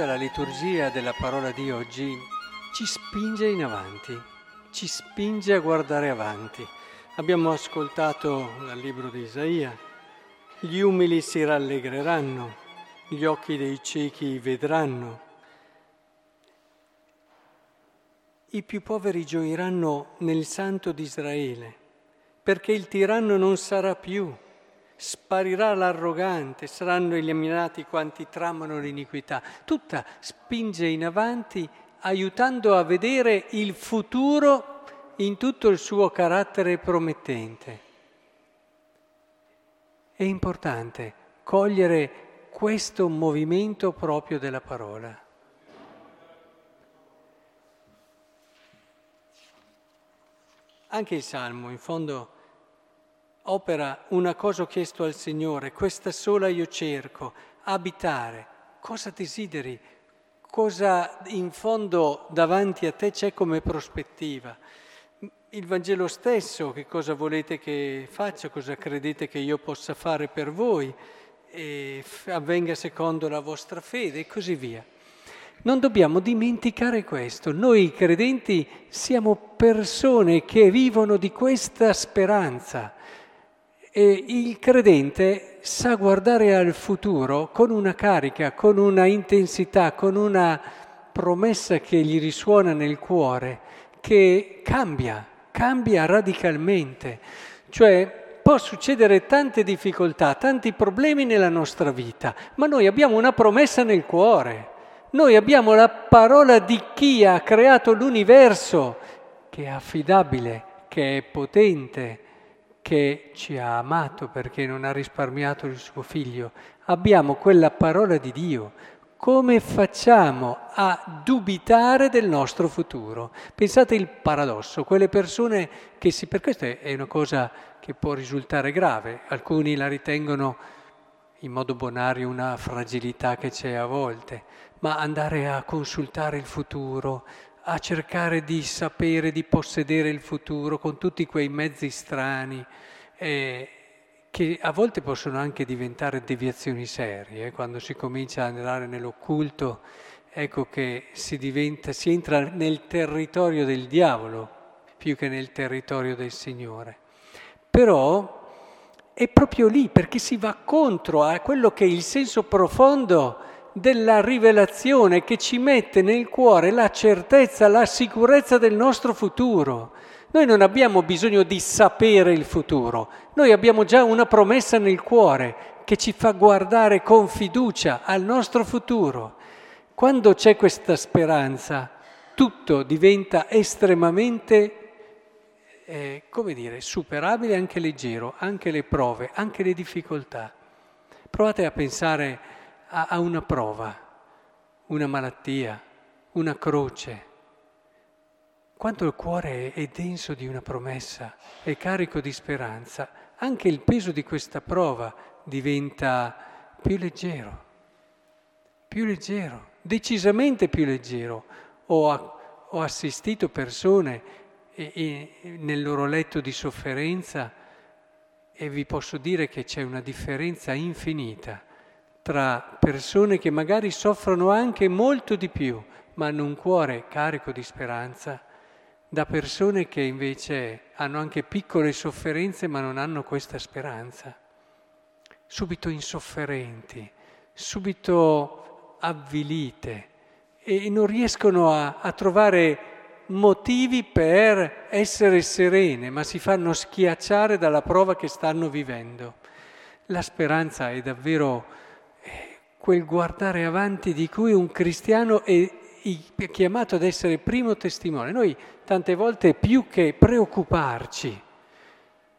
tutta la liturgia della parola di oggi ci spinge in avanti, ci spinge a guardare avanti. Abbiamo ascoltato dal libro di Isaia, gli umili si rallegreranno, gli occhi dei ciechi vedranno, i più poveri gioiranno nel Santo di Israele, perché il tiranno non sarà più sparirà l'arrogante, saranno eliminati quanti tramano l'iniquità. Tutta spinge in avanti aiutando a vedere il futuro in tutto il suo carattere promettente. È importante cogliere questo movimento proprio della parola. Anche il Salmo, in fondo, opera una cosa ho chiesto al Signore, questa sola io cerco, abitare. Cosa desideri? Cosa in fondo davanti a te c'è come prospettiva? Il Vangelo stesso, che cosa volete che faccia, cosa credete che io possa fare per voi, e avvenga secondo la vostra fede e così via. Non dobbiamo dimenticare questo. Noi credenti siamo persone che vivono di questa speranza. E il credente sa guardare al futuro con una carica, con una intensità, con una promessa che gli risuona nel cuore, che cambia, cambia radicalmente. Cioè può succedere tante difficoltà, tanti problemi nella nostra vita, ma noi abbiamo una promessa nel cuore. Noi abbiamo la parola di chi ha creato l'universo, che è affidabile, che è potente, che ci ha amato perché non ha risparmiato il suo figlio. Abbiamo quella parola di Dio. Come facciamo a dubitare del nostro futuro? Pensate il paradosso, quelle persone che si... Per questo è una cosa che può risultare grave, alcuni la ritengono in modo bonario una fragilità che c'è a volte, ma andare a consultare il futuro, a cercare di sapere, di possedere il futuro con tutti quei mezzi strani eh, che a volte possono anche diventare deviazioni serie, quando si comincia ad andare nell'occulto, ecco che si, diventa, si entra nel territorio del diavolo più che nel territorio del Signore. Però è proprio lì perché si va contro a quello che è il senso profondo della rivelazione che ci mette nel cuore la certezza, la sicurezza del nostro futuro. Noi non abbiamo bisogno di sapere il futuro, noi abbiamo già una promessa nel cuore che ci fa guardare con fiducia al nostro futuro. Quando c'è questa speranza, tutto diventa estremamente, eh, come dire, superabile anche leggero, anche le prove, anche le difficoltà. Provate a pensare a, a una prova, una malattia, una croce. Quanto il cuore è, denso di una promessa, è carico di speranza, anche il peso di questa prova diventa più leggero, più leggero, decisamente più leggero. Ho, ho assistito persone e, e, nel loro letto di sofferenza e vi posso dire che c'è una differenza infinita tra persone che magari soffrono anche molto di più, ma hanno un cuore carico di speranza, da persone che invece hanno anche piccole sofferenze ma non hanno questa speranza. Subito insofferenti, subito avvilite e non riescono a, a trovare motivi per essere serene, ma si fanno schiacciare dalla prova che stanno vivendo. La speranza è davvero quel guardare avanti di cui un cristiano è chiamato ad essere primo testimone. Noi tante volte più che preoccuparci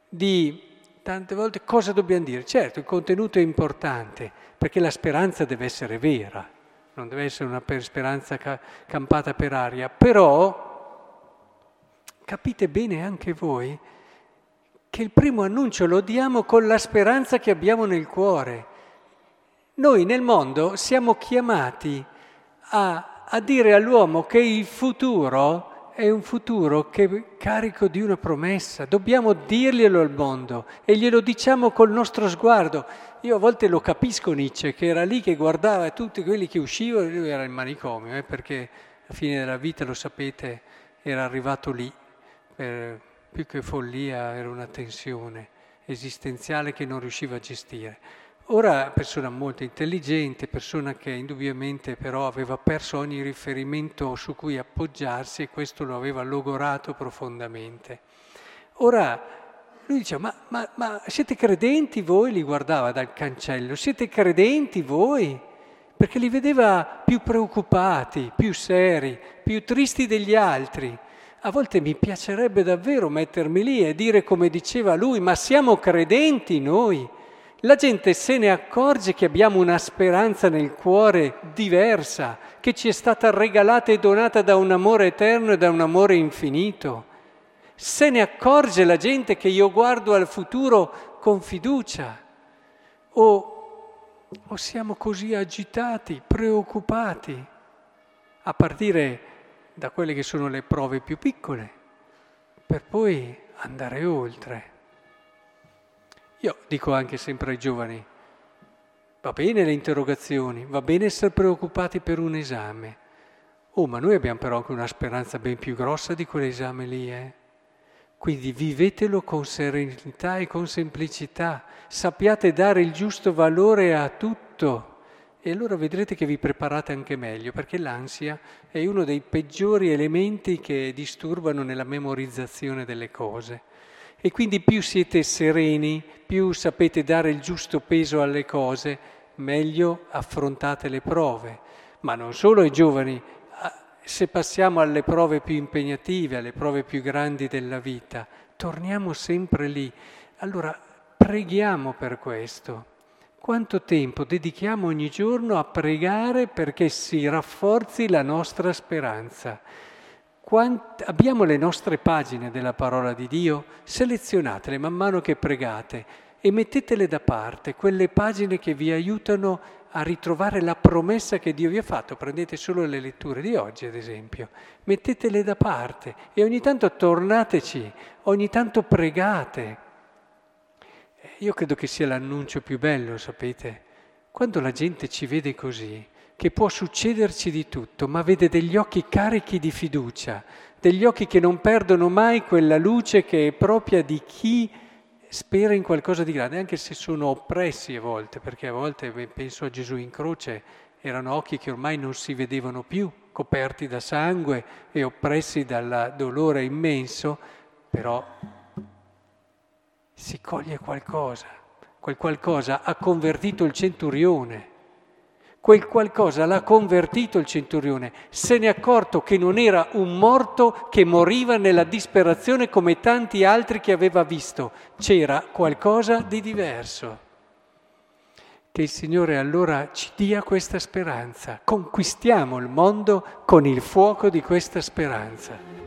di tante volte cosa dobbiamo dire, certo il contenuto è importante perché la speranza deve essere vera, non deve essere una speranza campata per aria, però capite bene anche voi che il primo annuncio lo diamo con la speranza che abbiamo nel cuore noi nel mondo siamo chiamati a, a dire all'uomo che il futuro è un futuro che è carico di una promessa, dobbiamo dirglielo al mondo e glielo diciamo col nostro sguardo. Io a volte lo capisco Nietzsche, che era lì che guardava tutti quelli che uscivano, lui era in manicomio, eh, perché alla fine della vita, lo sapete, era arrivato lì, per, più che follia era una tensione esistenziale che non riusciva a gestire. Ora persona molto intelligente, persona che indubbiamente però aveva perso ogni riferimento su cui appoggiarsi e questo lo aveva logorato profondamente. Ora lui diceva, ma, ma, ma siete credenti voi? Li guardava dal cancello, siete credenti voi? Perché li vedeva più preoccupati, più seri, più tristi degli altri. A volte mi piacerebbe davvero mettermi lì e dire come diceva lui, ma siamo credenti noi? La gente se ne accorge che abbiamo una speranza nel cuore diversa, che ci è stata regalata e donata da un amore eterno e da un amore infinito. Se ne accorge la gente che io guardo al futuro con fiducia. O, o siamo così agitati, preoccupati, a partire da quelle che sono le prove più piccole, per poi andare oltre. Io dico anche sempre ai giovani, va bene le interrogazioni, va bene essere preoccupati per un esame. Oh, ma noi abbiamo però anche una speranza ben più grossa di quell'esame lì, eh? Quindi vivetelo con serenità e con semplicità, sappiate dare il giusto valore a tutto e allora vedrete che vi preparate anche meglio, perché l'ansia è uno dei peggiori elementi che disturbano nella memorizzazione delle cose. E quindi più siete sereni, più sapete dare il giusto peso alle cose, meglio affrontate le prove. Ma non solo ai giovani, se passiamo alle prove più impegnative, alle prove più grandi della vita, torniamo sempre lì. Allora preghiamo per questo. Quanto tempo dedichiamo ogni giorno a pregare perché si rafforzi la nostra speranza? Quant- abbiamo le nostre pagine della parola di Dio, selezionatele man mano che pregate e mettetele da parte, quelle pagine che vi aiutano a ritrovare la promessa che Dio vi ha fatto. Prendete solo le letture di oggi, ad esempio, mettetele da parte e ogni tanto tornateci, ogni tanto pregate. Io credo che sia l'annuncio più bello, sapete? Quando la gente ci vede così, che può succederci di tutto, ma vede degli occhi carichi di fiducia, degli occhi che non perdono mai quella luce che è propria di chi spera in qualcosa di grande, anche se sono oppressi a volte, perché a volte penso a Gesù in croce, erano occhi che ormai non si vedevano più, coperti da sangue e oppressi dal dolore immenso, però si coglie qualcosa, quel qualcosa ha convertito il centurione Quel qualcosa l'ha convertito il centurione, se n'è accorto che non era un morto che moriva nella disperazione come tanti altri che aveva visto, c'era qualcosa di diverso. Che il Signore allora ci dia questa speranza, conquistiamo il mondo con il fuoco di questa speranza.